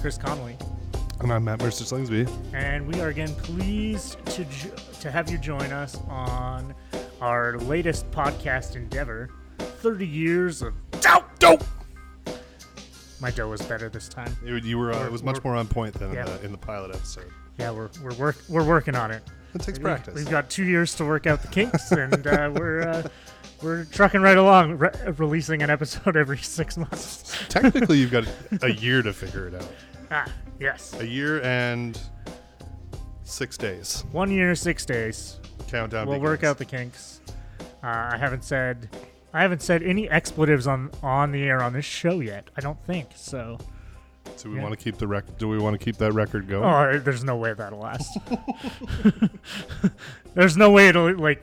Chris Connolly, And I'm Matt Mercer Slingsby. and we are again pleased to jo- to have you join us on our latest podcast endeavor, 30 years of dope dope. My dough was better this time. You, you were, uh, it was much more on point than Yeah. in, the, in the pilot episode. Yeah, we're we're work, we're working on it. It takes We- practice. We've got two years to work out the kinks, and uh, we're uh, we're trucking right along, re- releasing an episode every six months. Technically, you've got a year to figure it out. Ah, yes, A year and six days. one year, six days. Countdown. we'll work out the kinks. Uh, I haven't said I haven't said any expletives on on the air on this show yet. I don't think so. Do we yeah. want to keep the rec- Do we want to keep that record going? Oh, there's no way that'll last. there's no way it'll like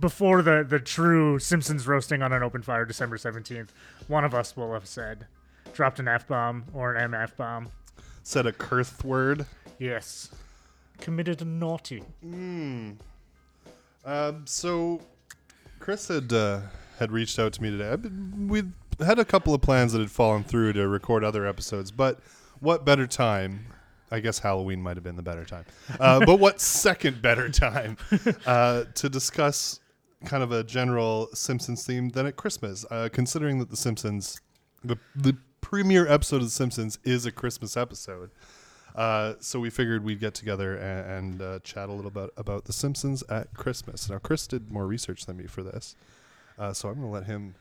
before the the true Simpsons roasting on an open fire December 17th. One of us will have said dropped an F bomb or an MF bomb. Said a curse word. Yes. Committed a naughty. Um, so, Chris had uh, had reached out to me today. We had a couple of plans that had fallen through to record other episodes, but what better time? I guess Halloween might have been the better time. Uh, but what second better time uh, to discuss kind of a general Simpsons theme than at Christmas? Uh, considering that the Simpsons, the the premiere episode of The Simpsons is a Christmas episode. Uh, so we figured we'd get together and, and uh, chat a little bit about The Simpsons at Christmas. Now, Chris did more research than me for this, uh, so I'm going to let him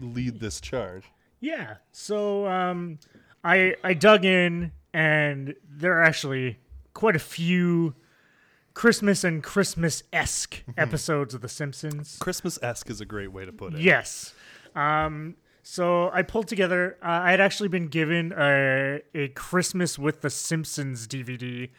lead this charge. Yeah. So um, I I dug in, and there are actually quite a few Christmas and Christmas esque episodes of The Simpsons. Christmas esque is a great way to put it. Yes. Um, so I pulled together. Uh, I had actually been given a a Christmas with The Simpsons DVD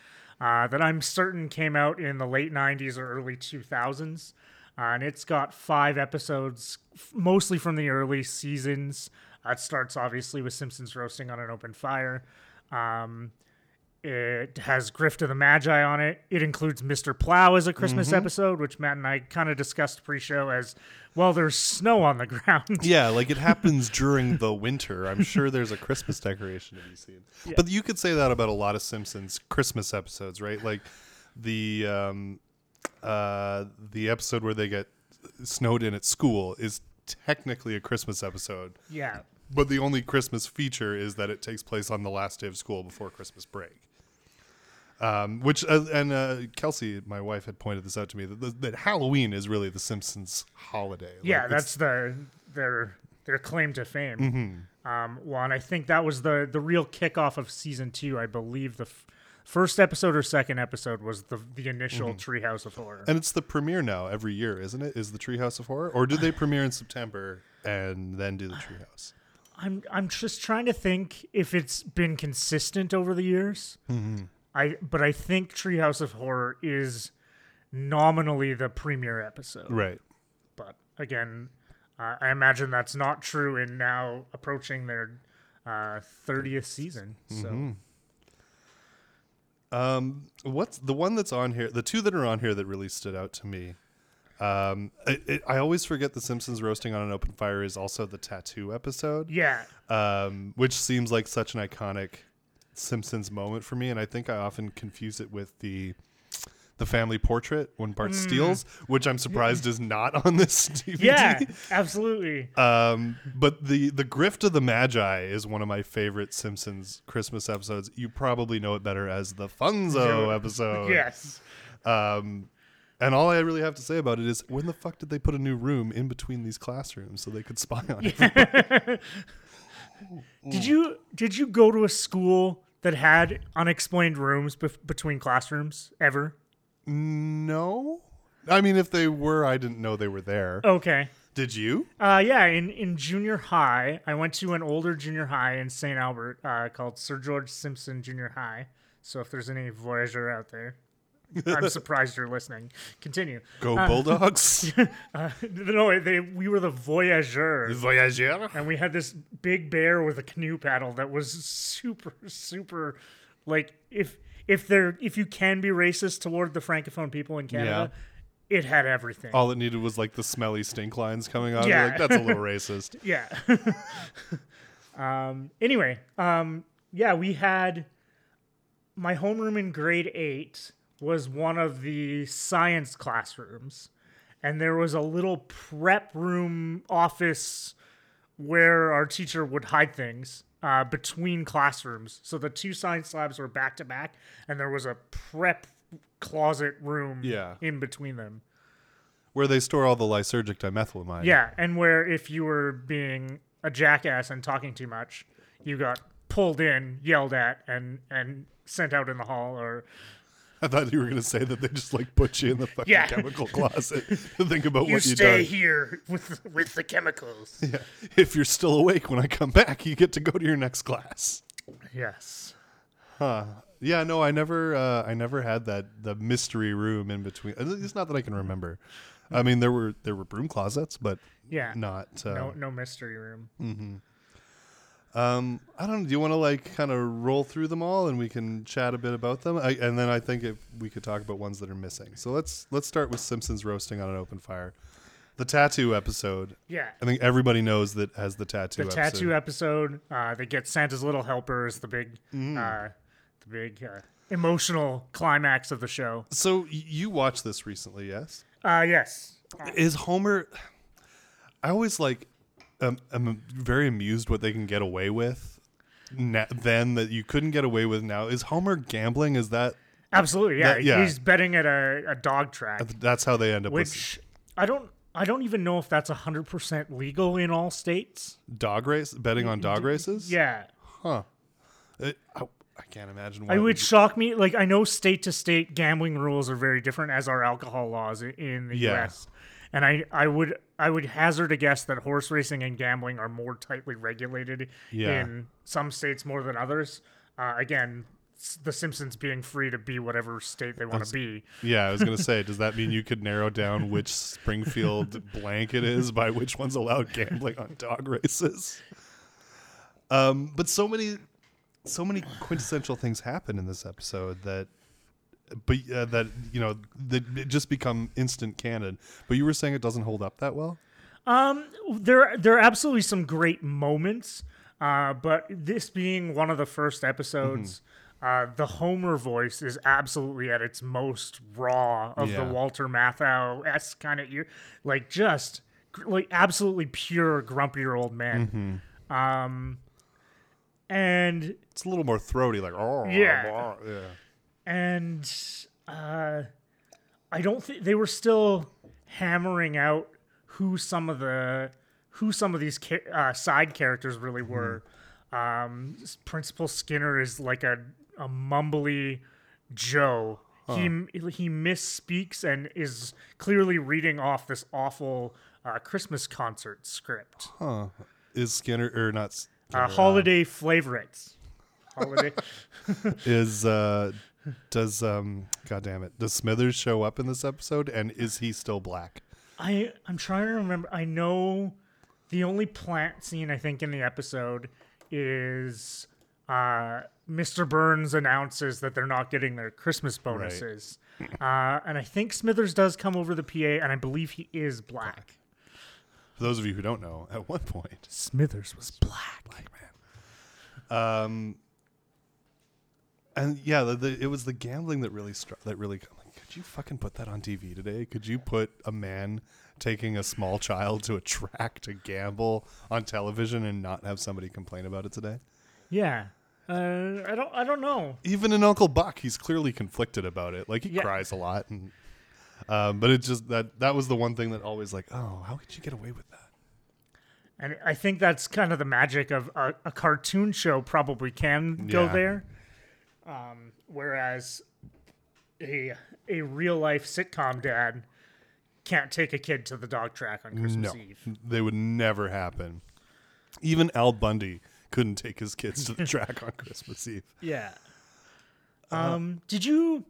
uh, that I'm certain came out in the late '90s or early 2000s, uh, and it's got five episodes, f- mostly from the early seasons. Uh, it starts obviously with Simpsons roasting on an open fire. Um, it has Grift of the Magi on it. It includes Mr. Plow as a Christmas episode, which Matt and I kind of discussed pre-show as well. There's snow on the ground. Yeah, like it happens during the winter. I'm sure there's a Christmas decoration to be seen. But you could say that about a lot of Simpsons Christmas episodes, right? Like the um, uh, the episode where they get snowed in at school is technically a Christmas episode. Yeah. But the only Christmas feature is that it takes place on the last day of school before Christmas break. Um, which uh, and uh, Kelsey, my wife, had pointed this out to me that, that Halloween is really the Simpsons holiday. Like, Yeah, that's the their their claim to fame. Um, one, I think that was the the real kickoff of season two. I believe the f- first episode or second episode was the the initial Treehouse of Horror. and it's the premiere now every year, isn't it? Is the Treehouse of Horror, or did they premiere in September and then do the Treehouse? I'm I'm just trying to think if it's been consistent over the years. I but I think Treehouse of Horror is nominally the premiere episode. Right. But again, uh, I imagine that's not true in now approaching their uh, 30th season. So Um, what's the one that's on here? The two that are on here that really stood out to me. Um, it, it, I always forget the Simpsons roasting on an open fire is also the tattoo episode. yeah, um, which seems like such an iconic Simpsons moment for me, and I think I often confuse it with the the family portrait when Bart steals, which I'm surprised is not on this DVD. yeah, absolutely. Um, but the the grift of the Magi is one of my favorite Simpsons Christmas episodes. You probably know it better as the Funzo Yeah. episode. yes. Um, and all I really have to say about it is, when the fuck did they put a new room in between these classrooms so they could spy on it? Did you did you go to a school that had unexplained rooms bef- between classrooms ever? No. I mean, if they were, I didn't know they were there. Okay. Did you? Uh, yeah, in, in junior high, I went to an older junior high in St. Albert uh, called Sir George Simpson Junior High. So if there's any Voyager out there, I'm surprised you're listening. Continue. Go Bulldogs. Uh, no, they, we were the Voyageurs. Voyageur. and we had this big bear with a canoe paddle that was super super like if if there if you can be racist toward the francophone people in Canada, it had everything. All it needed was like the smelly stink lines coming out. Yeah. Yeah. Like, that's a little racist. Yeah. Um, anyway, um, yeah, we had my homeroom in grade eight was one of the science classrooms, and there was a little prep room office where our teacher would hide things uh, between classrooms. So the two science labs were back to back, and there was a prep closet room Yeah. in between them. Where they store all the lysergic dimethylamide. Yeah, and where if you were being a jackass and talking too much, you got pulled in, yelled at, and and sent out in the hall or I thought you were going to say that they just like put you in the fucking Yeah. chemical closet to think about what you what you stay done. here with with the chemicals. Yeah. If you're still awake when I come back, you get to go to your next class. yes. Huh. Yeah, no, I never uh, I never had that the mystery room in between. It's not that I can remember. I mean, there were there were broom closets, but Yeah. not uh, No no mystery room. Um, I don't know. Do you want to like kind of roll through them all, and we can chat a bit about them? I, and then I think if we could talk about ones that are missing. So let's let's start with Simpsons roasting on an open fire, the tattoo episode. Yeah. I think everybody knows that has the tattoo. The episode. tattoo episode, uh, they get Santa's little helpers, the big Mm. uh, the big uh, emotional climax of the show. So you watched this recently, yes? Uh yes. Is Homer? I always like. Um, I'm very amused what they can get away with. Na- then that you couldn't get away with now is Homer gambling? Is that Absolutely, yeah. That- yeah. He's betting at a, a dog track. that's how they end up with which I don't I don't even know if that's hundred percent legal in all states. dog race betting on dog races? Yeah, Huh. It, I, I can't imagine why. it it would shock me. Like I know state to state gambling rules are very different as are alcohol laws in the Yeah. U.S. And I, I would I would hazard a guess that horse racing and gambling are more tightly regulated Yeah. in some states more than others. Uh, again, The Simpsons being free to be whatever state they want to be. Yeah, I was gonna say, does that mean you could narrow down which Springfield blank it is by which one's allowed gambling on dog races? Um, but so many, so many quintessential things happen in this episode that, but uh, that you know that it just become instant canon. But you were saying it doesn't hold up that well. Um, there there are absolutely some great moments, uh, but this being one of the first episodes, Mm-hmm. uh, the Homer voice is absolutely at its most raw of Yeah. the Walter Matthau s kind of ear, like just like absolutely pure grumpy old man. Mm-hmm. Um, and It's a little more throaty, like oh Yeah. blah, yeah. And uh, I don't think they were still hammering out who some of the who some of these cha- uh, side characters really were. Um, Principal Skinner is like a a mumbly Joe. He he misspeaks and is clearly reading off this awful uh, Christmas concert script. Huh? Is Skinner or not? Uh, Skinner, holiday favorites. Holiday. is uh does um god damn it does smithers show up in this episode and is he still black I I'm trying to remember. I know the only plant scene I think in the episode is uh, Mr. Burns announces that they're not getting their Christmas bonuses, uh, and I think Smithers does come over the PA, and I believe he is black. for those of you who don't know at one point Smithers was black. um and yeah the, the, it was the gambling that really struck that really like, could you fucking put that on tv today could you put a man taking a small child to a track to gamble on television and not have somebody complain about it today Yeah. Uh, I don't. I don't know. even in Uncle Buck, he's clearly conflicted about it. Like he Yeah. cries a lot, and um, but it's just that that was the one thing that always like, oh, how could you get away with that? And I think that's kind of the magic of a, a cartoon show. Probably can go Yeah. there, um, whereas a a real life sitcom dad can't take a kid to the dog track on Christmas no, Eve. they would never happen. Even Al Bundy couldn't take his kids to the track on Christmas Eve. Yeah. Um. Did you,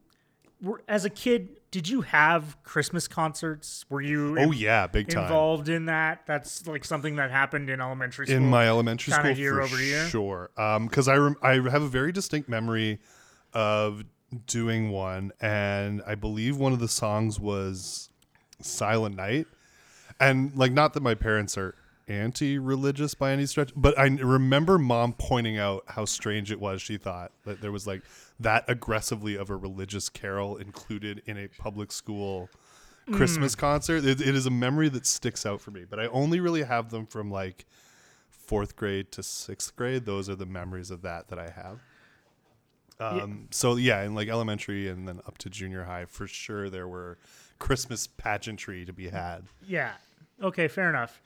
were, as a kid, did you have Christmas concerts? Were you Oh yeah, big time. involved in that? That's like something that happened in elementary school. in my elementary school year over year? sure um, because I, rem- I have a very distinct memory of doing one and i believe one of the songs was silent night and like not that my parents are anti-religious by any stretch, but I remember mom pointing out how strange it was. She thought that there was like that aggressively of a religious carol included in a public school Christmas concert. It, it is a memory that sticks out for me, but I only really have them from like fourth grade to sixth grade. Those are the memories of that that I have. Um, So yeah, in like elementary and then up to junior high, for sure there were Christmas pageantry to be had. Yeah. Okay, fair enough.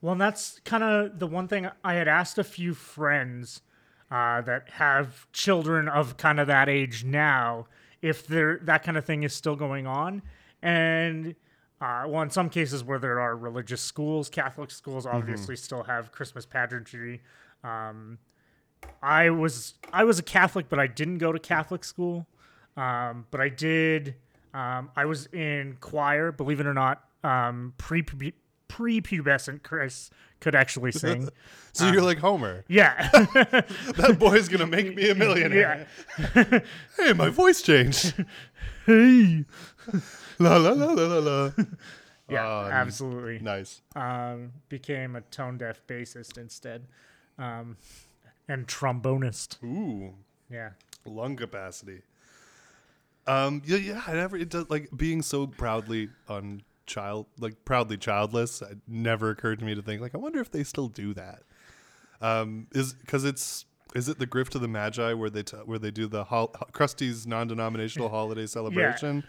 Well, and that's kind of the one thing I had asked a few friends uh, that have children of kind of that age now if there that kind of thing is still going on, and uh, well, in some cases where there are religious schools, Catholic schools obviously still have Christmas pageantry. Um, I was I was a Catholic, but I didn't go to Catholic school. Um, but I did. Um, I was in choir. Believe it or not, um, pre prepubescent Chris could actually sing. So you're like Homer. yeah, That boy's gonna make me a millionaire. hey, my voice changed. hey, la la la la la la. yeah, Um, absolutely. Nice. Um, became a tone deaf bassist instead, um, and trombonist. Ooh, Yeah, lung capacity. Um, yeah, yeah. I never it does like being so proudly on child, like proudly childless. It never occurred to me to think like, I wonder if they still do that. Um, is because it's is it the Grift of the Magi where they t- where they do the hol- Krusty's non-denominational holiday celebration?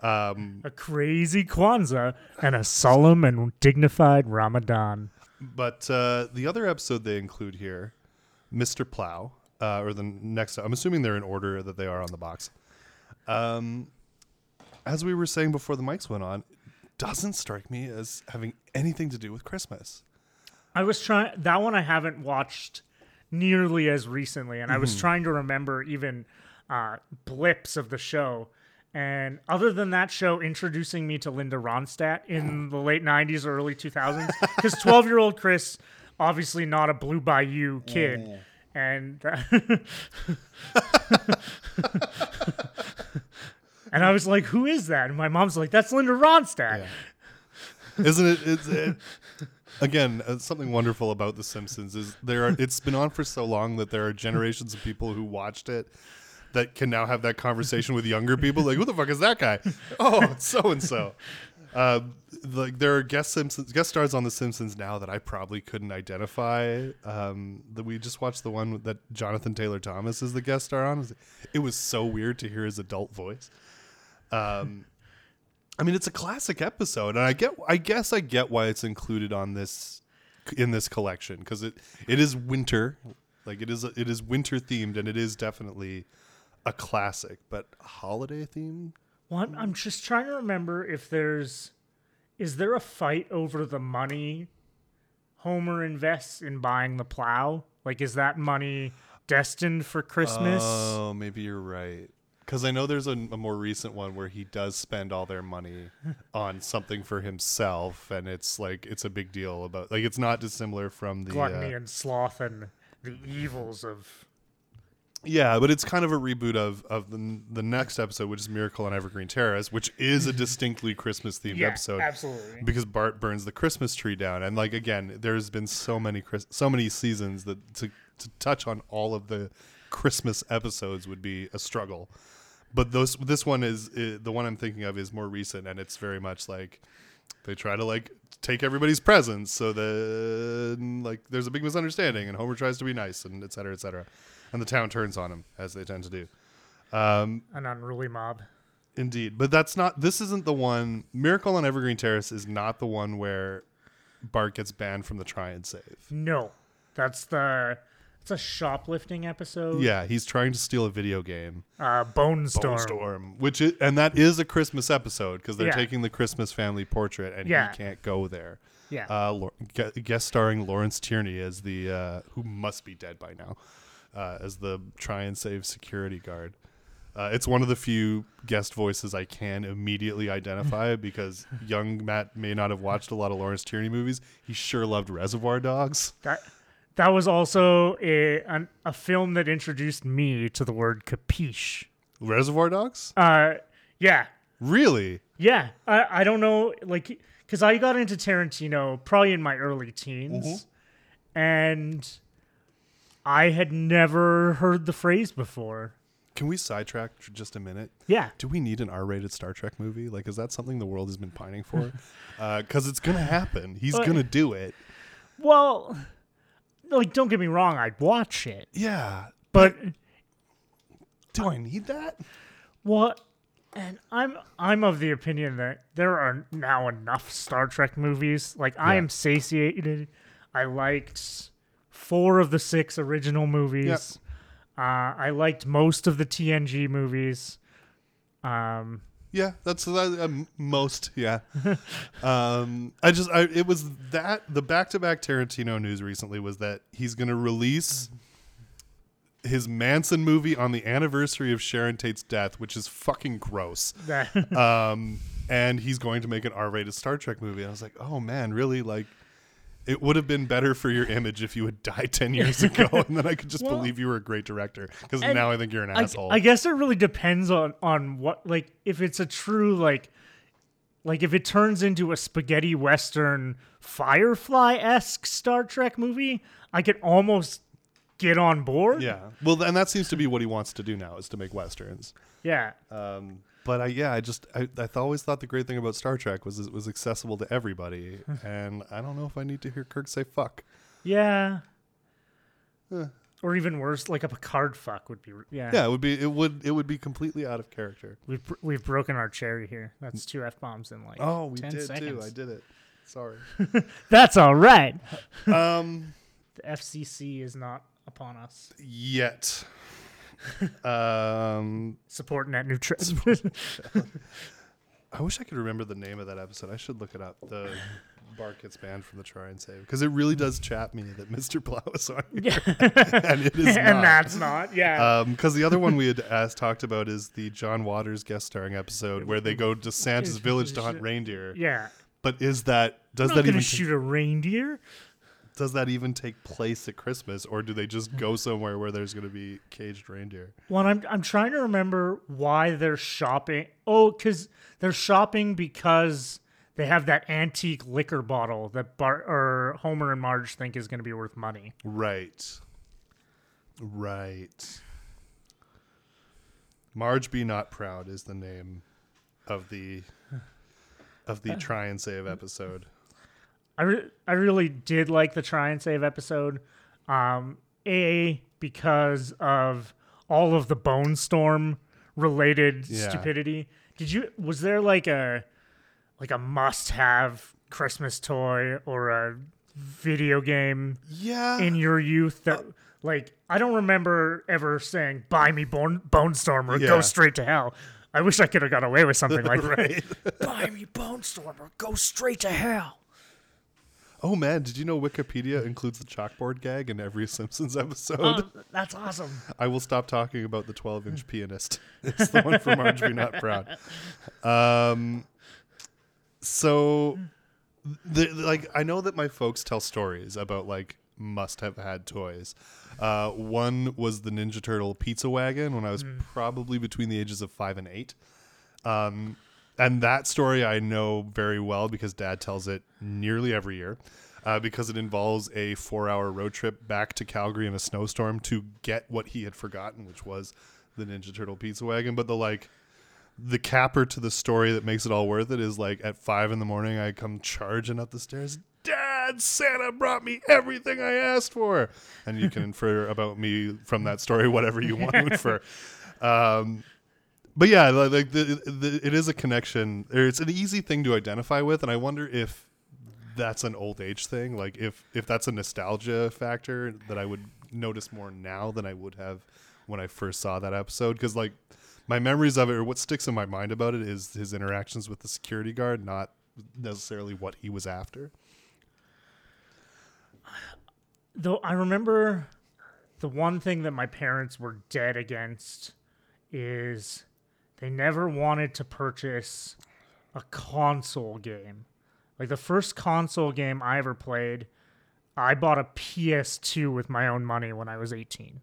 Um, a crazy Kwanzaa and a solemn and dignified Ramadan. But uh, the other episode they include here, Mr. Plow, uh, or the next, I'm assuming they're in order that they are on the box. Um, as we were saying before the mics went on, doesn't strike me as having anything to do with Christmas. I was trying that one I haven't watched nearly as recently, and I was Mm-hmm. trying to remember even uh, blips of the show. And other than that show introducing me to Linda Ronstadt in the late '90s or early 2000s, because 12 year old Chris, obviously not a Blue Bayou kid, and and I was like, "Who is that?" And my mom's like, "That's Linda Ronstadt." Isn't it? It's, it again uh, something wonderful about The Simpsons is there are. It's been on for so long that there are generations of people who watched it that can now have that conversation with younger people. Like, who the fuck is that guy? Oh, so and so. Like there are guest Simpsons guest stars on The Simpsons now that I probably couldn't identify. Um, that we just watched the one that Jonathan Taylor Thomas is the guest star on. It was so weird to hear his adult voice. Um, I mean, it's a classic episode, and I get, I guess, I get why it's included on this, in this collection because it, it is winter, like it is, it is winter themed, and it is definitely a classic, but holiday themed. Well, I'm, I'm just trying to remember if there's is there a fight over the money Homer invests in buying the plow? Like, is that money destined for Christmas? Oh, maybe you're right. Because I know there's a, a more recent one where he does spend all their money on something for himself, and it's like it's a big deal about like it's not dissimilar from the Gluttony uh, and sloth and the evils of Yeah, but it's kind of a reboot of of the the next episode, which is Miracle on Evergreen Terrace, which is a distinctly Christmas themed yeah, episode absolutely. because Bart burns the Christmas tree down, and like again, there's been so many Chris- so many seasons that to to touch on all of the Christmas episodes would be a struggle. But those this one is, i the one I'm thinking of is more recent, and it's very much like they try to like take everybody's presents so that like there's a big misunderstanding and homer tries to be nice and et cetera et cetera. And the town turns on him as they tend to do. Um, An unruly mob. indeed. But that's not this isn't the one miracle on evergreen terrace is not the one where bart gets banned from the try and save. No, that's the it's a shoplifting episode. yeah he's trying to steal a video game Uh, Bone Storm. Bone Storm, which is, and that is a Christmas episode because they're Yeah. taking the Christmas family portrait and Yeah. he can't go there. Yeah. uh, guest starring Lawrence Tierney as the uh, who must be dead by now, uh, as the try and save security guard. Uh, it's one of the few guest voices I can immediately identify because young Matt may not have watched a lot of Lawrence Tierney movies. He sure loved Reservoir Dogs. That that was also a an, a film that introduced me to the word capiche. Reservoir Dogs? Uh, yeah, Really? Yeah, I, I don't know, like, because I got into Tarantino probably in my early teens, and I had never heard the phrase before. Can we sidetrack for just a minute? Yeah, Do we need an R-rated Star Trek movie? Like, is that something the world has been pining for? Because it's gonna happen. He's But- gonna do it. well, like, don't get me wrong, I'd watch it, Yeah. but Do I need that? what? And I'm I'm of the opinion that there are now enough Star Trek movies. Like, I Yeah. am satiated. I liked four of the six original movies. Uh, I liked most of the TNG movies. Um, Yeah, that's that, um, most. Yeah. um, I just, I, it was that the back-to-back Tarantino news recently was that he's gonna release his Manson movie on the anniversary of Sharon Tate's death, which is fucking gross. um, and he's going to make an R-rated Star Trek movie. And I was like, oh man, really? Like, it would have been better for your image if you had died ten years ago, and then I could just Well- believe you were a great director. Because now I think you're an I, asshole. I guess it really depends on on what like if it's a true like like if it turns into a spaghetti western Firefly esque Star Trek movie, I could almost get on board. yeah. Well, and that seems to be what he wants to do now is to make westerns. Yeah. Um, but I, yeah, I just I, I th- always thought the great thing about Star Trek was it was accessible to everybody, and I don't know if I need to hear Kirk say fuck. Yeah. Huh. Or even worse, like a Picard fuck would be. Yeah. Yeah, it would be it would it would be completely out of character. We've br- we've broken our cherry here. That's two f bombs in like. Oh, we 10 did too. seconds. I did it. Sorry. That's all right. um, The FCC is not upon us. yet. Um, Support net neutrality. I wish I could remember the name of that episode. I should look it up. The Bart gets banned from the try and save because it really does chap me that Mr. Plow is on here, yeah. and it is and not. that's not. Yeah. because the other one we had asked talked about is the John Waters guest starring episode where they go to Santa's village to hunt reindeer. yeah. But is that does that even shoot a reindeer. Does that even take place at Christmas, or do they just go somewhere where there's going to be caged reindeer? Well, I'm I'm trying to remember why they're shopping. Oh, because they're shopping because they have that antique liquor bottle that Bart or Homer and Marge think is going to be worth money. Right. Right. Marge be not proud is the name of the of the try and save episode. I, re- I really did like the try and save episode. Um, a because of all of the Bone Storm related Yeah. stupidity. Did you was there like a like a must have Christmas toy or a video game Yeah. in your youth that like I don't remember ever saying buy me Bone Bone Storm or Yeah. go straight to hell. I wish I could have got away with something like that. buy me Bone Storm or go straight to hell. Oh man, did you know Wikipedia includes the chalkboard gag in every Simpsons episode? Oh, that's awesome. I will stop talking about the 12 inch pianist. It's the one from Marge Be Not Proud. Um, so, the, like, I know that my folks tell stories about like must have had toys. Uh, one was the Ninja Turtle pizza wagon when I was probably between the ages of five and eight. Um, and that story I know very well because dad tells it nearly every year. Uh, because it involves a four hour road trip back to Calgary in a snowstorm to get what he had forgotten, which was the Ninja Turtle pizza wagon. But the like, the capper to the story that makes it all worth it is like at five in the morning, I come charging up the stairs. Dad, Santa brought me everything I asked for. And you can infer about me from that story whatever you want to infer. Um, but yeah, like the, the, it is a connection. It's an easy thing to identify with, and I wonder if that's an old age thing. Like if if that's a nostalgia factor that I would notice more now than I would have when I first saw that episode. Because like my memories of it, or what sticks in my mind about it, is his interactions with the security guard, not necessarily what he was after. Though I remember the one thing that my parents were dead against is they never wanted to purchase a console game. Like the first console game I ever played, I bought a PS2 with my own money when I was 18.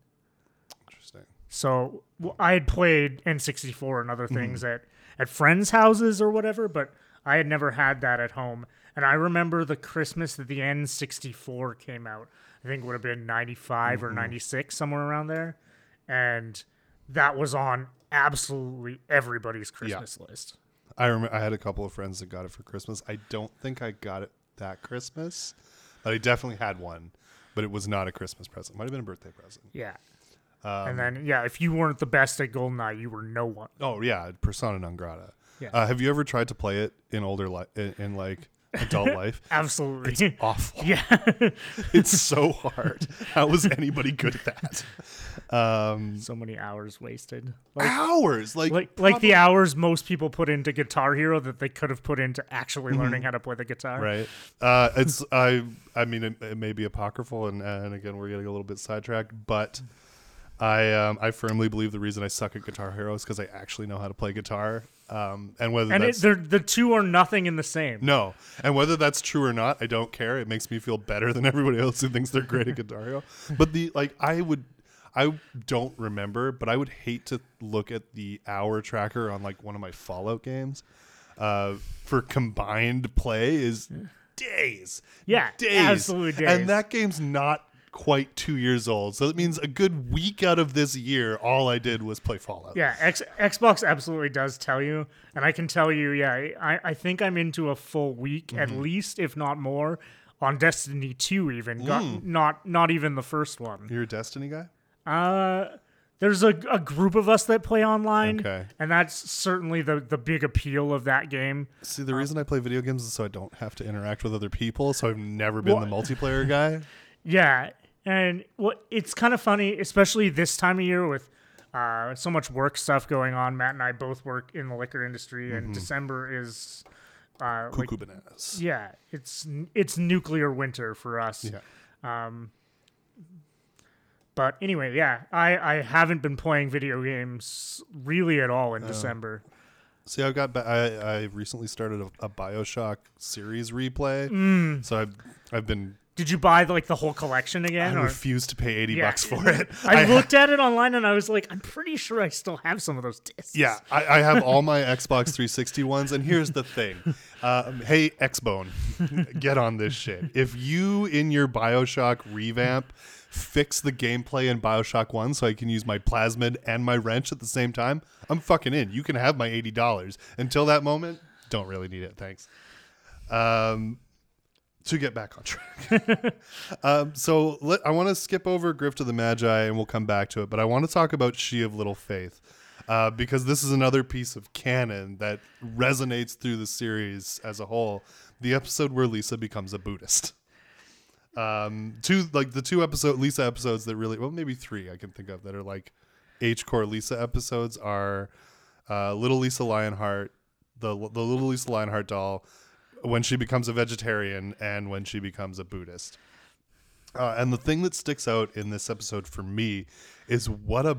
Interesting. So I had played N64 and other mm-hmm. things at at friends' houses or whatever, but I had never had that at home. And I remember the Christmas that the N64 came out. I think it would have been 95 or mm-hmm. 96, somewhere around there. And that was on absolutely everybody's Christmas list. I remember I had a couple of friends that got it for Christmas. I don't think I got it that Christmas, but I definitely had one. But it was not a Christmas present. Might have been a birthday present. Yeah. Um, and then, yeah, if you weren't the best at GoldenEye, you were no one. Oh yeah, persona non grata. Yeah. Uh, have you ever tried to play it in older life in, in like adult life? Absolutely. It's Awful. yeah. It's so hard. How was anybody good at that? Um, so many hours wasted. Like, hours, like like, like the hours most people put into Guitar Hero that they could have put into actually learning how to play the guitar. right. Uh, it's I. I mean, it, it may be apocryphal, and and again, we're getting a little bit sidetracked, but. I um, I firmly believe the reason I suck at Guitar Hero is because I actually know how to play guitar, um, and whether And it, the two are nothing in the same. No, and whether that's true or not, I don't care. It makes me feel better than everybody else who thinks they're great at Guitar But the like, I would, I don't remember, but I would hate to look at the hour tracker on like one of my Fallout games. Uh, for combined play is days. Yeah, days, absolutely days. And that game's not quite two years old, so that means a good week out of this year, all I did was play Fallout. Yeah, X, Xbox absolutely does tell you, and I can tell you, yeah, I, I think I'm into a full week at Mm-hmm. least, if not more, on Destiny 2 even. Got, Mm. not not even the first one. You're a Destiny guy. Uh, there's a, a group of us that play online, Okay. and that's certainly the, the big appeal of that game. See, the reason I play video games is so I don't have to interact with other people. So I've never been the multiplayer guy. Yeah, and what it's kind of funny, especially this time of year with uh, so much work stuff going on. Matt and I both work in the liquor industry, Mm-hmm. and December is uh, like Cuckoo bananas. yeah, it's it's nuclear winter for us. Yeah. Um, But anyway, yeah, I I haven't been playing video games really at all in Oh. December. See, I've got. Ba- I I recently started a, a Bioshock series replay. Mm. So I've I've been. Did you buy like the whole collection I again? or? refuse to pay eighty Yeah. bucks for it. I, ha- looked at it online and I was like, I'm pretty sure I still have some of those discs. Yeah, I, I have all my Xbox 360 ones, and here's the thing. Um, hey, Xbone, get on this shit. If you in your Bioshock revamp fix the gameplay in Bioshock 1 so I can use my plasmid and my wrench at the same time, I'm fucking in. You can have my $80. Until that moment, don't really need it. Thanks. Um, to get back on track. um, so let, I want to skip over Grift of the Magi and we'll come back to it, but I want to talk about She of Little Faith uh, because this is another piece of canon that resonates through the series as a whole. The episode where Lisa becomes a Buddhist. Um, two like the two episode Lisa episodes that really well maybe three I can think of that are like H core Lisa episodes are uh, Little Lisa Lionheart, the the Little Lisa Lionheart doll, when she becomes a vegetarian and when she becomes a Buddhist. Uh, and the thing that sticks out in this episode for me is what a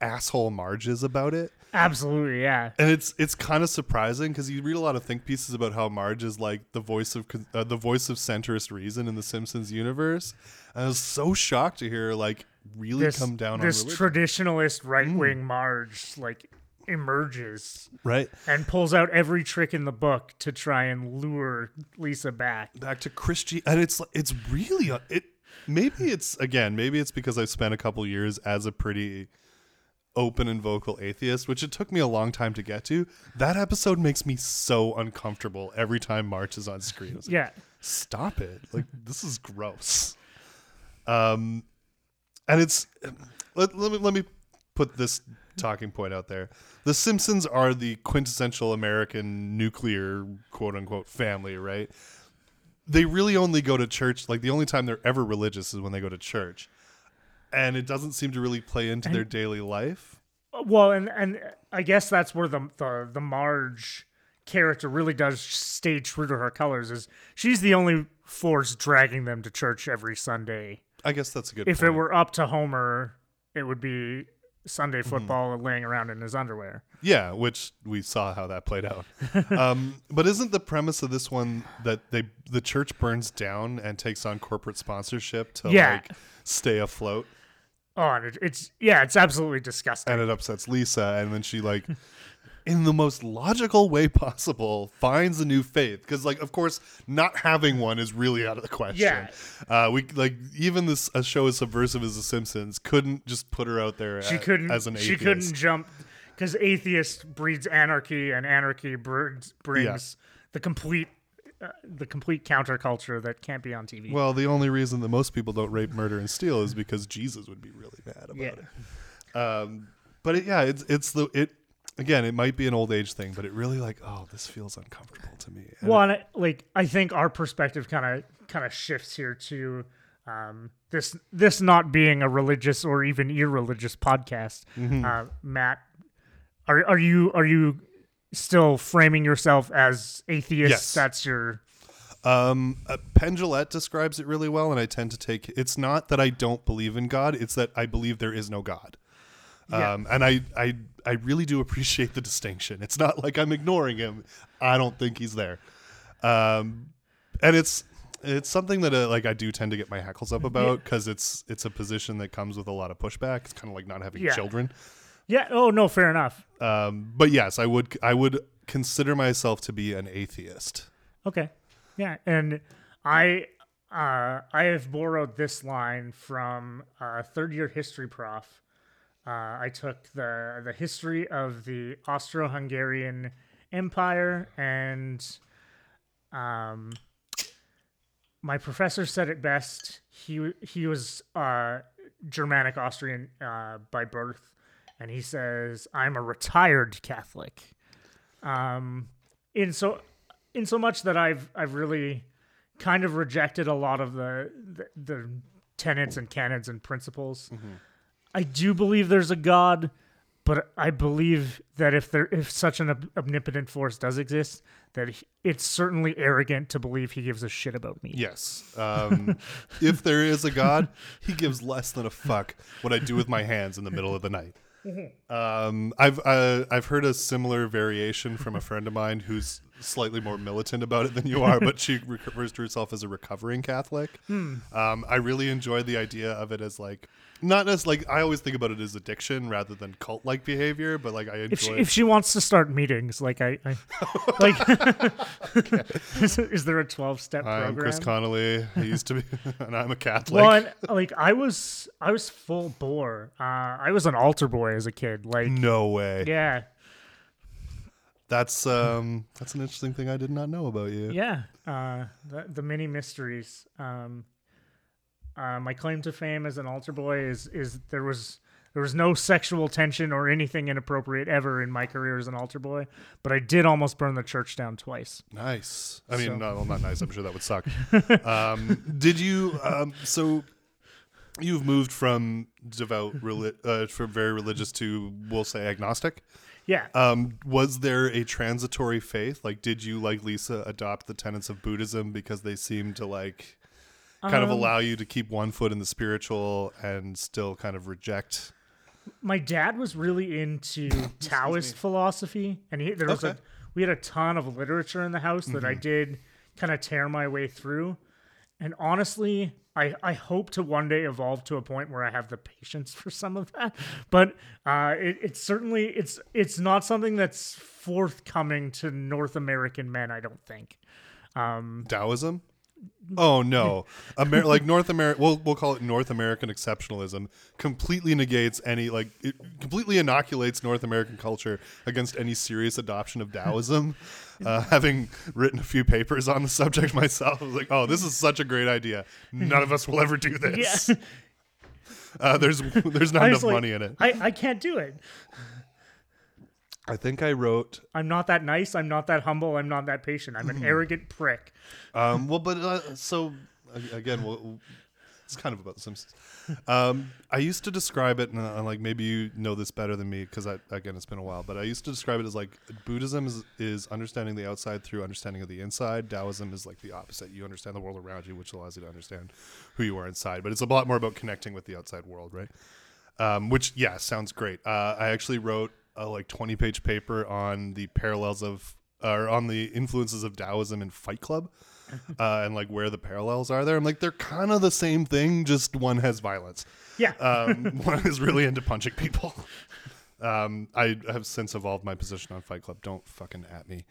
asshole Marge is about it. Absolutely, yeah. And it's it's kind of surprising because you read a lot of think pieces about how Marge is like the voice of uh, the voice of centrist reason in the Simpsons universe. And I was so shocked to hear like really This, come down this on religion. traditionalist right Mm. wing Marge like emerges right and pulls out every trick in the book to try and lure Lisa back. back to Christian, and it's it's really it. Maybe it's again, maybe it's because I've spent a couple years as a pretty open and vocal atheist, which it took me a long time to get to. That episode makes me so uncomfortable every time Marge is on screen. Like, Yeah. stop it like this is gross um and it's let, let me let me put this talking point out there the simpsons are the quintessential american nuclear quote unquote family right they really only go to church like the only time they're ever religious is when they go to church and it doesn't seem to really play into their daily life uh, Well, and and I guess that's where the the the Marge character really does stay true to her colors. Is she's the only force dragging them to church every Sunday. i guess that's a good If point. it were up to Homer, it would be Sunday Mm-hmm. football laying around in his underwear. Yeah, which we saw how that played out. um, but isn't the premise of this one that they the church burns down and takes on corporate sponsorship to Yeah. like stay afloat, Oh, and it, it's yeah, it's absolutely disgusting. and it upsets Lisa, and then she like in the most logical way possible finds a new faith because like of course not having one is really out of the question Yeah. uh we like even this a show as subversive as the simpsons couldn't just put her out there She a- couldn't. as an atheist. she couldn't jump because atheist breeds anarchy, and anarchy brings brings the complete uh, the complete counterculture that can't be on TV. well the only reason that most people don't rape murder and steal is because jesus would be really mad about Yeah. it um but it, yeah it's it's the it again it might be an old age thing but it really like oh this feels uncomfortable to me And Well, and I, like I think our perspective kind of kind of shifts here to um, this this not being a religious or even irreligious podcast. Mm-hmm. Uh, Matt, are are you are you still framing yourself as atheist? Yes. That's your Um, uh, Penn Jillette describes it really well, and I tend to take. It's not that I don't believe in God; it's that I believe there is no God. Yeah. Um, and I, I, I really do appreciate the distinction. It's not like I'm ignoring him. I don't think he's there. Um, and it's it's something that uh, like I do tend to get my hackles up about because it's it's a position that comes with a lot of pushback. It's kind of like not having Yeah. children. yeah. Oh no, fair enough. Um, but yes, I would I would consider myself to be an atheist. Okay. Yeah, and I uh, I have borrowed this line from a third year history prof. Uh, I took the the history of the Austro-Hungarian Empire, and um, my professor said it best. He he was uh, Germanic Austrian uh, by birth, and he says, "I'm a retired Catholic." Um, in so in so much that I've I've really kind of rejected a lot of the the, the tenets and canons and principles. I do believe there's a God, but I believe that if there if such an omnipotent force does exist, that he- it's certainly arrogant to believe he gives a shit about me. Yes. Um, if there is a God, he gives less than a fuck what I do with my hands in the middle of the night. Um, I've uh, I've heard a similar variation from a friend of mine who's slightly more militant about it than you are, but she refers to herself as a recovering Catholic. Um, I really enjoyed the idea of it as like not as like I always think about it as addiction rather than cult like behavior, but like I enjoy. If she, if she wants to start meetings, like I, I like, is, is there a twelve step program? I'm? Chris Connolly. I used to be, and I'm a Catholic. Well, and, like I was, I was full bore. Uh, I was an altar boy as a kid. Like, no way. yeah, That's um that's an interesting thing I did not know about you. yeah. Uh, the, the many mysteries. Um, uh, my claim to fame as an altar boy is is there was there was no sexual tension or anything inappropriate ever in my career as an altar boy, but I did almost burn the church down twice. Nice. I mean, So- no, well, not nice. I'm sure that would suck. um, did you? Um, so you've moved from devout, reli- uh, from very religious to, we'll say, agnostic. Yeah. Um, was there a transitory faith? Like, did you, like Lisa, adopt the tenets of Buddhism because they seemed to like kind of Um, allow you to keep one foot in the spiritual and still kind of reject? my dad was really into Taoist philosophy, and he, there was Okay. a we had a ton of literature in the house that I Mm-hmm. did kind of tear my way through. And honestly, I, I hope to one day evolve to a point where I have the patience for some of that. But uh, it, it's certainly it's it's not something that's forthcoming to North American men. I don't think. Um, Taoism? Oh no, Amer- like North America. We'll we'll call it North American exceptionalism. Completely negates any like it completely inoculates North American culture against any serious adoption of Taoism. Uh, having written a few papers on the subject myself, I was like, oh, this is such a great idea. None of us will ever do this. Yeah, Uh, there's there's not enough like, money in it. I, I can't do it. I think I wrote I'm not that nice. I'm not that humble. I'm not that patient. I'm an arrogant prick. Um, well, but uh, so again, well, it's kind of about The Simpsons. Um, I used to describe it, and uh, like maybe you know this better than me because again it's been a while. But I used to describe it as like Buddhism is, is understanding the outside through understanding of the inside. Taoism is like the opposite. You understand the world around you, which allows you to understand who you are inside. But it's a lot more about connecting with the outside world, right? Um, which yeah, sounds great. Uh, I actually wrote a like twenty page paper on the parallels of or on the influences of Taoism in Fight Club. Uh, and like where the parallels are there. I'm like, they're kind of the same thing, just one has violence. Yeah. Um, one is really into punching people. Um, I have since evolved my position on Fight Club. Don't fucking at me.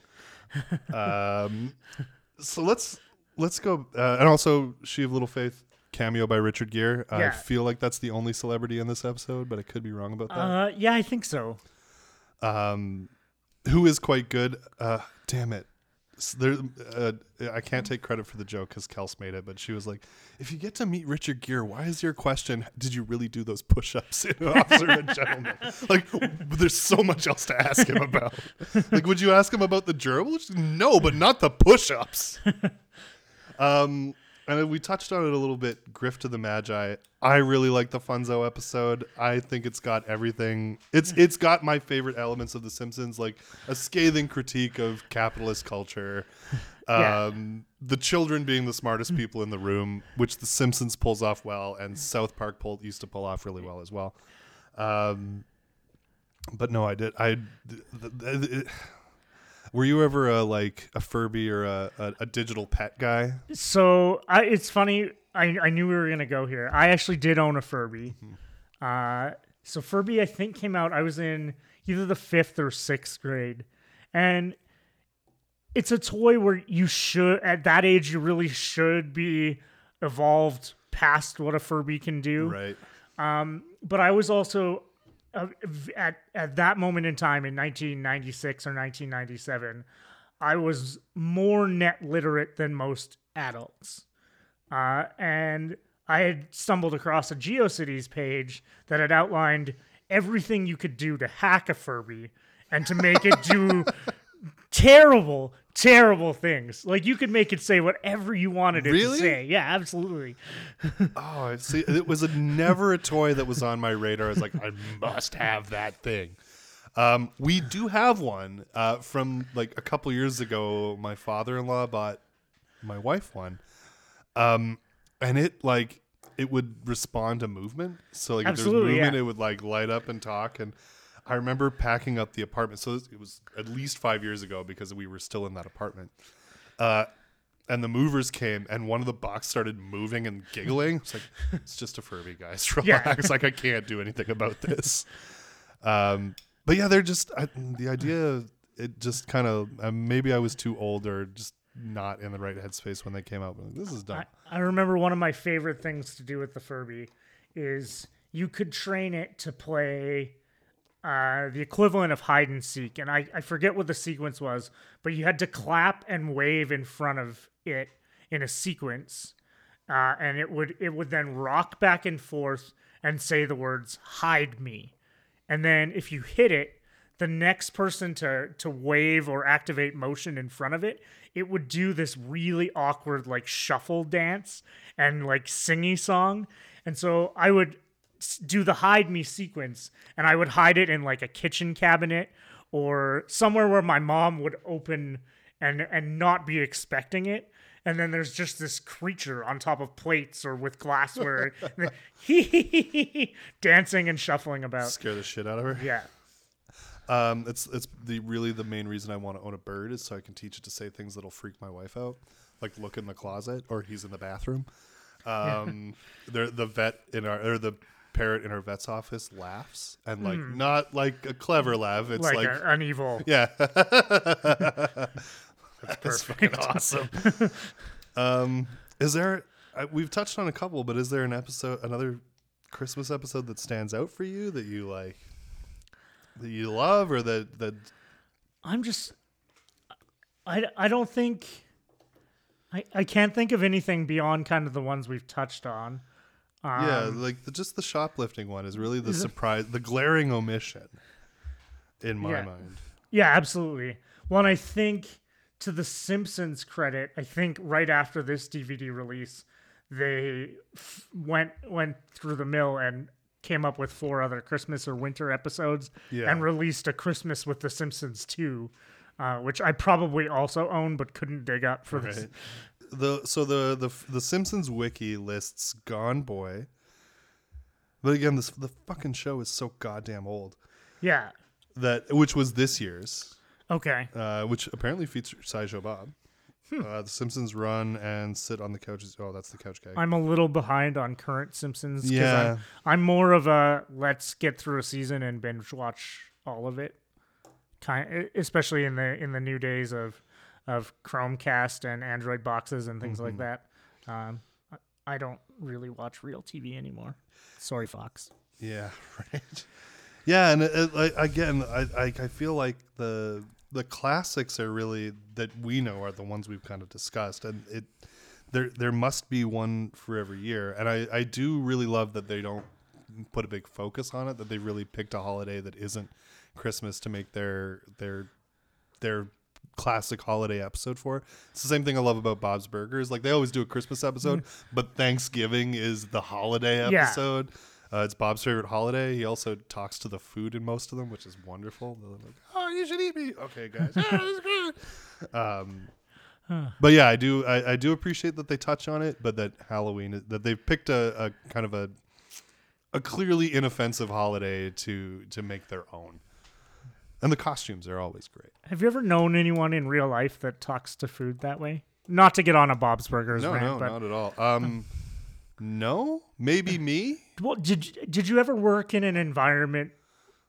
um, so let's let's go. Uh, and also, She of Little Faith cameo by Richard Gere. I feel like that's the only celebrity in this episode, but I could be wrong about that. Uh, yeah, I think so. Um, who is quite good. Uh, damn it. There, uh, I can't take credit for the joke because Kels made it, but she was like, "If you get to meet Richard Gere, why is your question? Did you really do those push-ups in Officer and Gentleman? Like, there's so much else to ask him about. Like, would you ask him about the gerbils? No, but not the push-ups. Um, and we touched on it a little bit. Grift to the Magi. I really like the Funzo episode. I think it's got everything. It's it's got my favorite elements of The Simpsons, like a scathing critique of capitalist culture. Yeah. Um, the children being the smartest people in the room, which The Simpsons pulls off well, and South Park pulled used to pull off really well as well. Um, but no, I did. I th- th- th- were you ever a like a Furby or a, a, a digital pet guy? So I, it's funny. I, I knew we were gonna go here. I actually did own a Furby. Uh, so Furby, I think came out. I was in either the fifth or sixth grade, and it's a toy where you should at that age you really should be evolved past what a Furby can do. Right. Um, but I was also at at that moment in time in 1996 or 1997, I was more net literate than most adults, uh, and I had stumbled across a GeoCities page that had outlined everything you could do to hack a Furby and to make it do terrible, terrible things. Like you could make it say whatever you wanted it Really? to say. Yeah, absolutely. Oh, see. It was a, never a toy that was on my radar. I was like, I must have that thing. Um, we do have one uh, from like a couple years ago. My father-in-law bought my wife one, um, and it like it would respond to movement. So like if there's movement, yeah. it would like light up and talk. And I remember packing up the apartment. So it was at least five years ago because we were still in that apartment. Uh, and the movers came, and one of the box started moving and giggling. It's like it's just a Furby, guys. Yeah. Relax. like I can't do anything about this. Um, but yeah, they're just I, the idea. It just kind of uh, maybe I was too old or just not in the right headspace when they came out. But this is dumb. I, I remember one of my favorite things to do with the Furby is you could train it to play uh, the equivalent of hide and seek. And I, I forget what the sequence was, but you had to clap and wave in front of it in a sequence. Uh, and it would it would then rock back and forth and say the words hide me. And then if you hit it, the next person to to wave or activate motion in front of it, it would do this really awkward like shuffle dance and like singy song. And so I would do the hide me sequence and I would hide it in like a kitchen cabinet or somewhere where my mom would open and and not be expecting it. And then there's just this creature on top of plates or with glassware, dancing and shuffling about. Scare the shit out of her. Yeah. Um, it's it's the really the main reason I want to own a bird is so I can teach it to say things that'll freak my wife out, like look in the closet or he's in the bathroom. Um, the the vet in our or the parrot in her vet's office laughs and like not like a clever laugh. It's like, like, a, an evil. yeah, That's fucking awesome. um, is there? I, we've touched on a couple, but is there an episode, another Christmas episode that stands out for you that you like, that you love, or that that I'm just. I, I don't think. I, I can't think of anything beyond kind of the ones we've touched on. Um, yeah, like the, just the shoplifting one is really the surprise, the glaring omission in my Yeah. mind. Yeah, absolutely. Well, and I think to the Simpsons credit, I think right after this DVD release, they f- went went through the mill and came up with four other Christmas or winter episodes Yeah. and released a Christmas with the Simpsons too, uh, which I probably also own but couldn't dig up for this. The so the the the Simpsons wiki lists Gone Boy, but again, this the fucking show is so goddamn old Yeah. that which was this year's, Okay. uh, which apparently features Sideshow Bob. Uh, the Simpsons run and sit on the couches. Oh, that's the couch guy. I'm a little behind on current Simpsons. Yeah. I'm, I'm more of a let's get through a season and binge watch all of it. Kind, especially in the in the new days of of Chromecast and Android boxes and things like that. Um, I- I don't really watch real TV anymore. Sorry, Fox. Yeah, right. Yeah, and it, it, again, I, I I feel like the the classics are really that we know are the ones we've kind of discussed, and it there there must be one for every year, and I I do really love that they don't put a big focus on it, that they really picked a holiday that isn't Christmas to make their their their classic holiday episode for. It's the same thing I love about Bob's Burgers. Like they always do a Christmas episode, but Thanksgiving is the holiday Yeah. episode. Uh, it's Bob's favorite holiday. He also talks to the food in most of them, which is wonderful. They're like, "Oh, you should eat me." Okay, guys. "Ah, this is good." Um, but yeah, I do. I, I do appreciate that they touch on it, but that Halloween that they've picked a, a kind of a a clearly inoffensive holiday to to make their own. And the costumes are always great. Have you ever known anyone in real life that talks to food that way? Not to get on a Bob's Burgers No, rant, no, but not at all. Um, no, maybe me. well, did you- did you ever work in an environment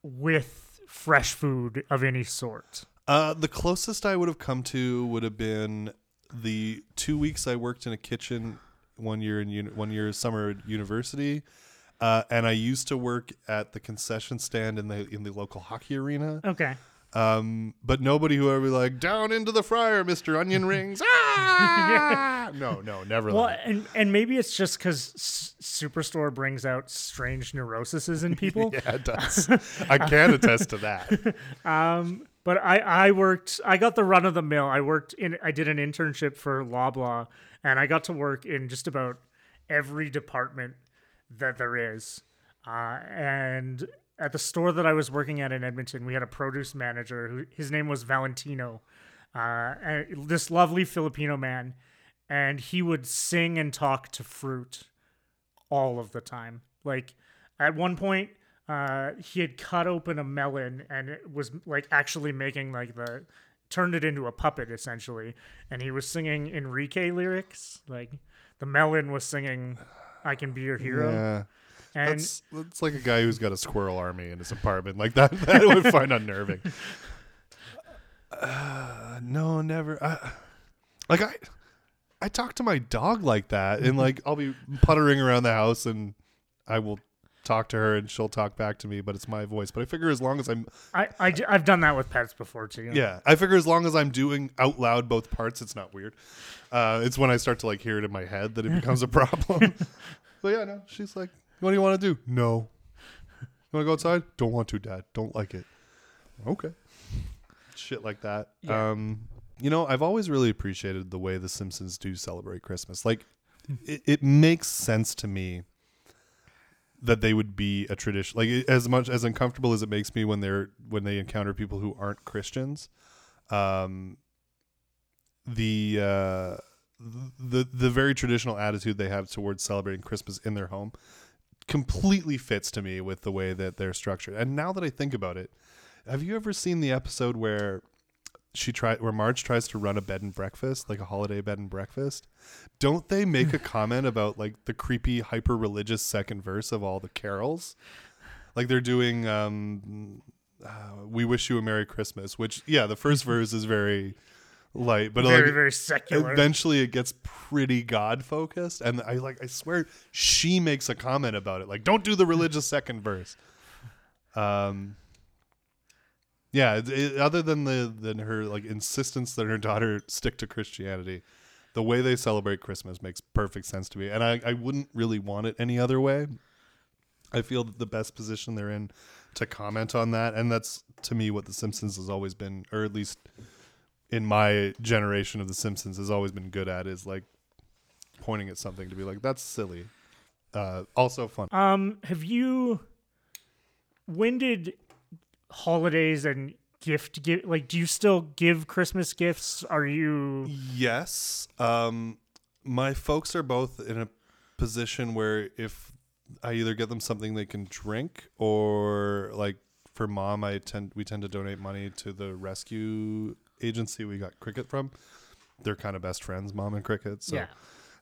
with fresh food of any sort? Uh, the closest I would have come to would have been the two weeks I worked in a kitchen one year in uni- one year summer at university, uh, and I used to work at the concession stand in the in the local hockey arena. Okay. Um, but nobody who ever like down into the fryer, Mister Onion Rings. Ah! no, no, never. Well, that. and and maybe it's just because S- Superstore brings out strange neuroses in people. yeah, it does. I can attest to that. But I I worked. I got the run of the mill. I worked in. I did an internship for Loblaw, and I got to work in just about every department that there is. Uh, and at the store that I was working at in Edmonton, we had a produce manager who his name was Valentino, uh, this lovely Filipino man, and he would sing and talk to fruit all of the time. Like at one point, uh, he had cut open a melon and it was like actually making like the turned it into a puppet essentially, and he was singing Enrique lyrics. Like the melon was singing, "I can be your hero," Yeah. and That's that's like a guy who's got a squirrel army in his apartment. Like that, that I would find unnerving. Uh, no, never. I, like I, I talk to my dog like that, and like I'll be puttering around the house, and I will talk to her, and she'll talk back to me, but it's my voice. But I figure as long as I'm, I, I have done that with pets before too. yeah, I figure as long as I'm doing out loud both parts, it's not weird. Uh, it's when I start to like hear it in my head that it becomes a problem. but yeah, no, she's like, "What do you want to do?" No. You want to go outside? Don't want to, Dad. Don't like it. Okay. Shit like that. Yeah. Um, you know, I've always really appreciated the way the Simpsons do celebrate Christmas. Like, it, it makes sense to me that they would be a tradition. Like, as much as uncomfortable as it makes me when they're when they encounter people who aren't Christians, um, the uh, the the very traditional attitude they have towards celebrating Christmas in their home completely fits to me with the way that they're structured. And now that I think about it, have you ever seen the episode where she try where Marge tries to run a bed and breakfast, like a holiday bed and breakfast? Don't they make a comment about like the creepy hyper religious second verse of all the carols? Like they're doing um uh, we wish you a merry christmas which yeah the first verse is very light but very like, very secular. eventually it gets pretty god focused and i like i swear she makes a comment about it like don't do the religious second verse um yeah it, it- other than the than her like insistence that her daughter stick to christianity the way they celebrate christmas makes perfect sense to me and i i wouldn't really want it any other way i feel that the best position they're in to comment on that and that's to me what the simpsons has always been or at least in my generation of the simpsons has always been good at is like pointing at something to be like that's silly uh also fun Um, have you? When did holidays and gift give like? Do you still give Christmas gifts? Are you? yes um my folks are both in a position where if i either get them something they can drink or like for mom i tend we tend to donate money to the rescue agency we got cricket from they're kind of best friends, mom and cricket. So yeah.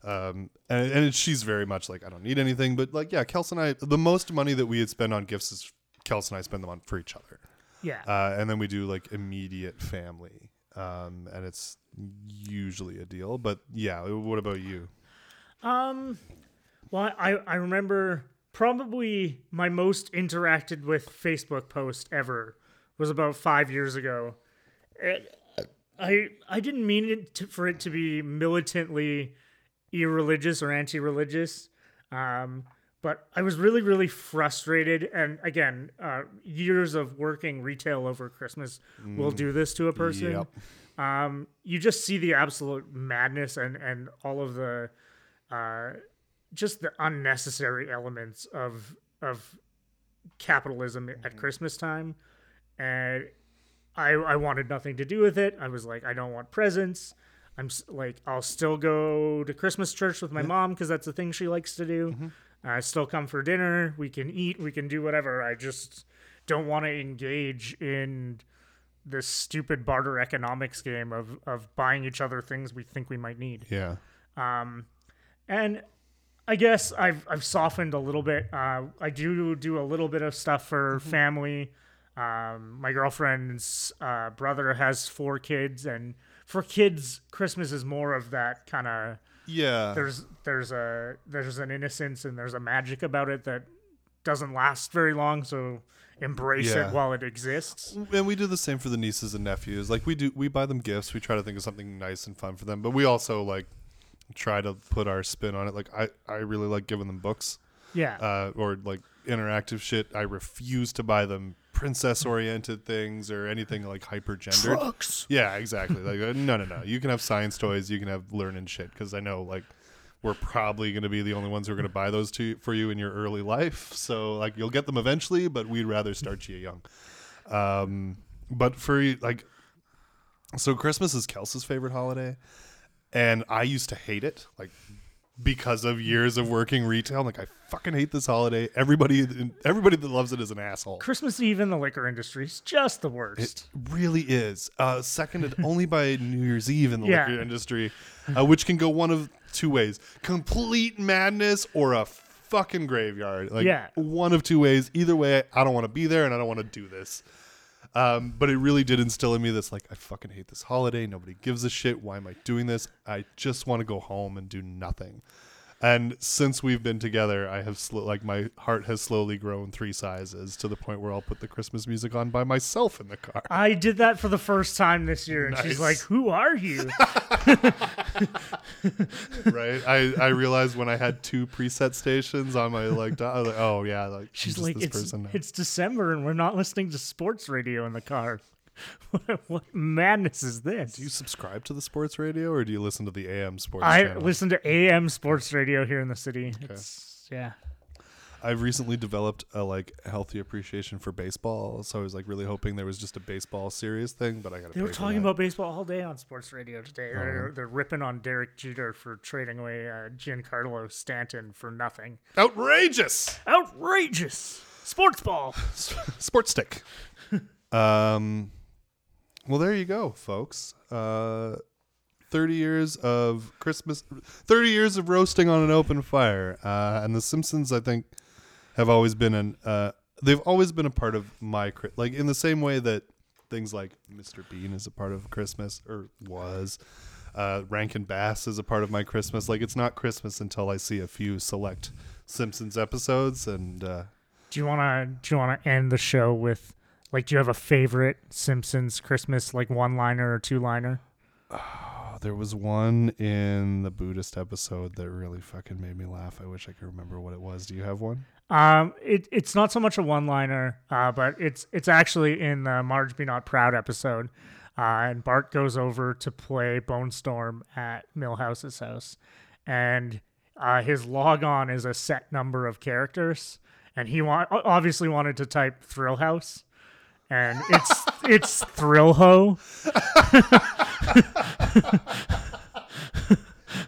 um, and, and she's very much like I don't need anything, but like yeah, Kels and I, the most money that we had spent on gifts is Kels and I spend them on for each other, Yeah. uh, and then we do like immediate family, um, and it's usually a deal. But yeah, what about you? Um, well, I I remember probably my most interacted with Facebook post ever was about five years ago. It, I I didn't mean it to, for it to be militantly irreligious or anti-religious, um, but I was really really frustrated. And again, uh, years of working retail over Christmas will do this to a person Yep. um, you just see the absolute madness and and all of the uh, just the unnecessary elements of of capitalism at Christmas time, and I I wanted nothing to do with it. I was like, I don't want presents. I'm like, I'll still go to Christmas church with my mom because that's the thing she likes to do. I still come for dinner. We can eat. We can do whatever. I just don't want to engage in this stupid barter economics game of of buying each other things we think we might need. Yeah, Um, and I guess I've I've softened a little bit. Uh, I do do a little bit of stuff for family. Um, my girlfriend's uh, brother has four kids, and for kids, Christmas is more of that kind of. Yeah. There's there's a there's an innocence and there's a magic about it that doesn't last very long. So embrace Yeah. it while it exists. And we do the same for the nieces and nephews. Like we do, we buy them gifts. We try to think of something nice and fun for them, but we also like try to put our spin on it. Like I, I really like giving them books, Yeah. uh, or like interactive shit. I refuse to buy them princess oriented things or anything like hyper gendered. Trucks. Yeah, exactly. Like uh, no, no, no. You can have science toys. You can have learning shit because I know like we're probably going to be the only ones who are going to buy those to for you in your early life. So like you'll get them eventually, but we'd rather start you young. Um, but for like, so Christmas is Kelsey's favorite holiday, and I used to hate it, like because of years of working retail. I'm like I fucking hate this holiday. Everybody, everybody that loves it is an asshole. Christmas Eve in the liquor industry is just the worst. It really is. Uh, seconded only by New Year's Eve in the Yeah. liquor industry, uh, which can go one of two ways: complete madness or a fucking graveyard. Like Yeah. one of two ways. Either way, I don't want to be there, and I don't want to do this. Um, but it really did instill in me this like I fucking hate this holiday. Nobody gives a shit. Why am I doing this? I just want to go home and do nothing. And since we've been together, I have sl- like my heart has slowly grown three sizes to the point where I'll put the Christmas music on by myself in the car. I did that for the first time this year, and she's like, "Who are you?" right? I, I realized when I had two preset stations on my like, I was like oh yeah, like She's like, this "It's person now." it's December, and we're not listening to sports radio in the car. what, madness is this?" do you subscribe to the sports radio or do you listen to the AM sports Radio? I channel? listen to AM sports radio here in the city. It's yeah. I've recently developed a like healthy appreciation for baseball, so I was like really hoping there was just a baseball series thing, but I got. They were talking about baseball all day on sports radio today. They're, they're ripping on Derek Jeter for trading away uh, Giancarlo Stanton for nothing. outrageous Outrageous! Sports ball. sports stick. um, well, there you go, folks. Uh, thirty years of Christmas, thirty years of roasting on an open fire, uh, and The Simpsons, I think, have always been an. Uh, they've always been a part of my like in the same way that things like Mr. Bean is a part of Christmas or was. Uh, Rankin Bass is a part of my Christmas. Like it's not Christmas until I see a few select Simpsons episodes, and uh, Do you wanna do you wanna end the show with like do you have a favorite Simpsons Christmas like one liner or two liner? Oh, there was one in the Buddhist episode that really fucking made me laugh. I wish I could remember what it was. Do you have one? Um, it it's not so much a one liner, uh, but it's it's actually in the Marge Be Not Proud episode. Uh, and Bart goes over to play Bone Storm at Milhouse's house, and uh, his log on is a set number of characters, and he want obviously wanted to type Thrill House, and it's it's Thrill Ho.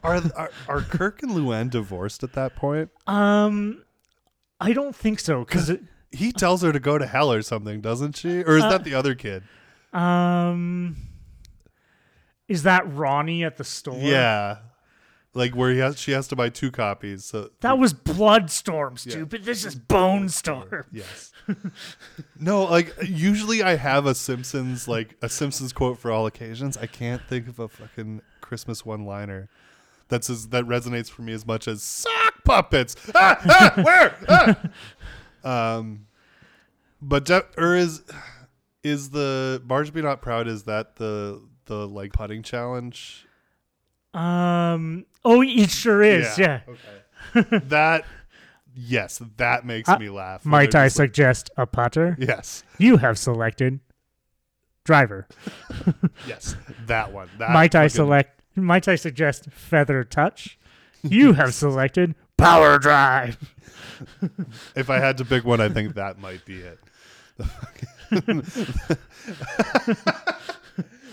Are, are are Kirk and Luann divorced at that point? Um, I don't think so because He tells her to go to hell or something, doesn't she? Or is that the other kid? Um, Is that Ronnie at the store? Yeah, like where he has she has to buy two copies. So That was Bloodstorm, stupid. This is Bone Storm. yes, no, like usually I have a Simpsons like a Simpsons quote for all occasions. I can't think of a fucking Christmas one liner. That's as, that resonates for me as much as sock puppets. Ah, ah, where? Ah. Um, but de- or is is the Marge Be not proud? Is that the the like putting challenge? Um. Oh, it sure is. Yeah. Okay. that yes, that makes Uh, me laugh. when Might they're I just like- suggest a putter? yes, You have selected driver. yes, that one. That might I fucking- select? Might I suggest feather touch? You have selected power drive. If I had to pick one, I think that might be it.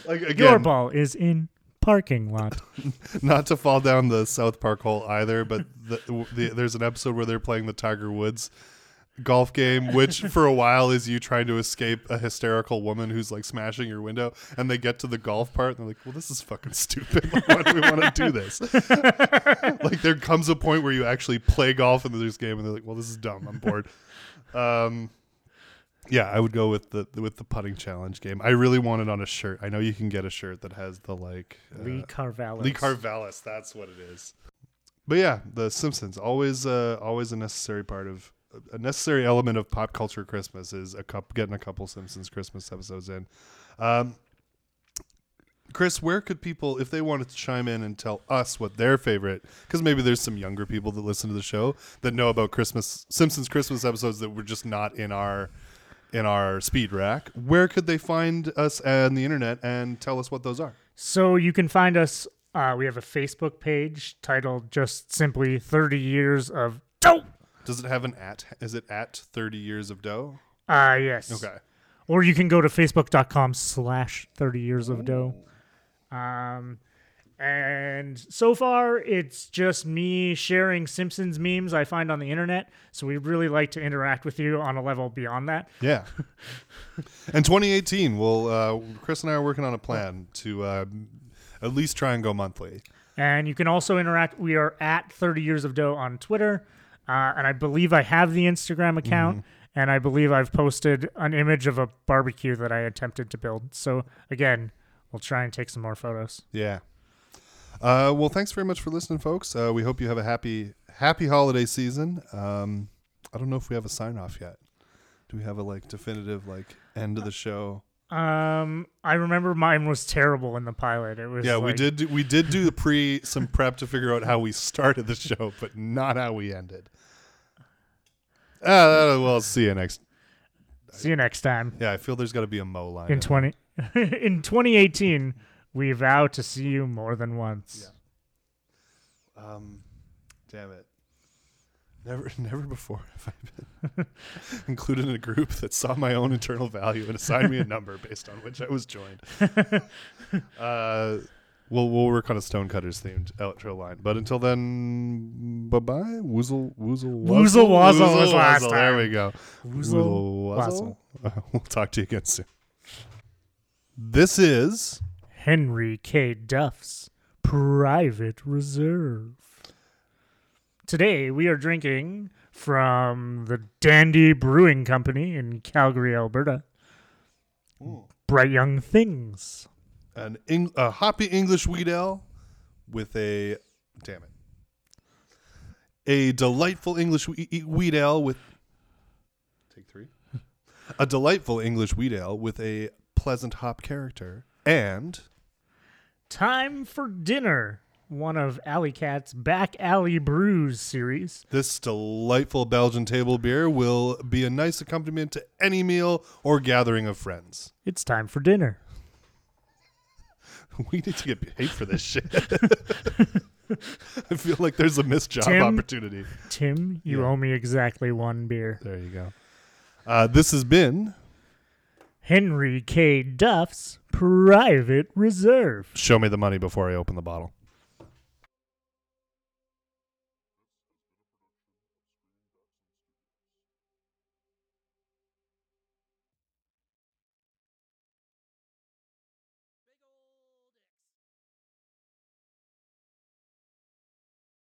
like again, Your ball is in parking lot. not to fall down the South Park hole either, but the, the, there's an episode where they're playing the Tiger Woods golf game, which for a while is you trying to escape a hysterical woman who's like smashing your window, and they get to the golf part and they're like, "Well, this is fucking stupid. Like, why do we want to do this?" like there comes a point where you actually play golf in this game, and they're like, "Well, this is dumb. I'm bored." Um, yeah, I would go with the with the putting challenge game. I really want it on a shirt. I know you can get a shirt that has the like uh, Lee Carvallo. Lee Carvalis, that's what it is. But yeah, The Simpsons always uh, always a necessary part of a necessary element of pop culture Christmas is a cup getting a couple Simpsons Christmas episodes in. Um, Chris, where could people, if they wanted to chime in and tell us what their favorite, because maybe there's some younger people that listen to the show that know about Christmas Simpsons Christmas episodes that were just not in our in our speed rack. Where could they find us on the internet and tell us what those are? So you can find us. Uh, we have a Facebook page titled just simply 30 years of dough. Does it have an at? Is it at 30 years of dough? Uh, yes. Okay. Or you can go to facebook.com slash 30 years of dough. Um, and so far, it's just me sharing Simpsons memes I find on the internet. So we'd really like to interact with you on a level beyond that. Yeah. and 2018, we'll, uh, Chris and I are working on a plan to uh, at least try and go monthly. And you can also interact. We are at 30 Years of Dough on Twitter. Uh, and I believe I have the Instagram account. And I believe I've posted an image of a barbecue that I attempted to build. So again, we'll try and take some more photos. Yeah. Uh, well, thanks very much for listening, folks. Uh, we hope you have a happy, happy holiday season. Um, I don't know if we have a sign off yet. Do we have a like definitive like end of the show? Um, I remember mine was terrible in the pilot. It was Yeah, we did. Do, we did do the pre some prep to figure out how we started the show, but not how we ended. Uh, well, see you next. See you next time Yeah, I feel there's got to be a mo line in twenty in 2018. We vow to see you more than once. Um, damn it. Never, never before have I been included in a group that saw my own internal value and assigned me a number based on which I was joined. uh, we'll we'll work on a Stonecutters themed outro line, but until then, bye bye. Woozle woozle Woozle wazzle was last There time. we go. Woozle wazzle. we'll talk to you again soon. This is Henry K. Duff's Private Reserve. Today we are drinking from the Dandy Brewing Company in Calgary, Alberta. Bright Young Things. an Eng- a hoppy English wheat ale with a damn it, a delightful English wheat ale with take three, a delightful English wheat ale with a pleasant hop character and Time for Dinner, one of Alley Kat's Back Alley Brews series. this delightful Belgian table beer will be a nice accompaniment to any meal or gathering of friends. It's time for dinner. We need to get paid for this shit. I feel like there's a missed job Tim? opportunity. Tim, you Yeah. owe me exactly one beer. There you go. Uh, this has been Henry K. Duff's Private Reserve. Show me the money before I open the bottle.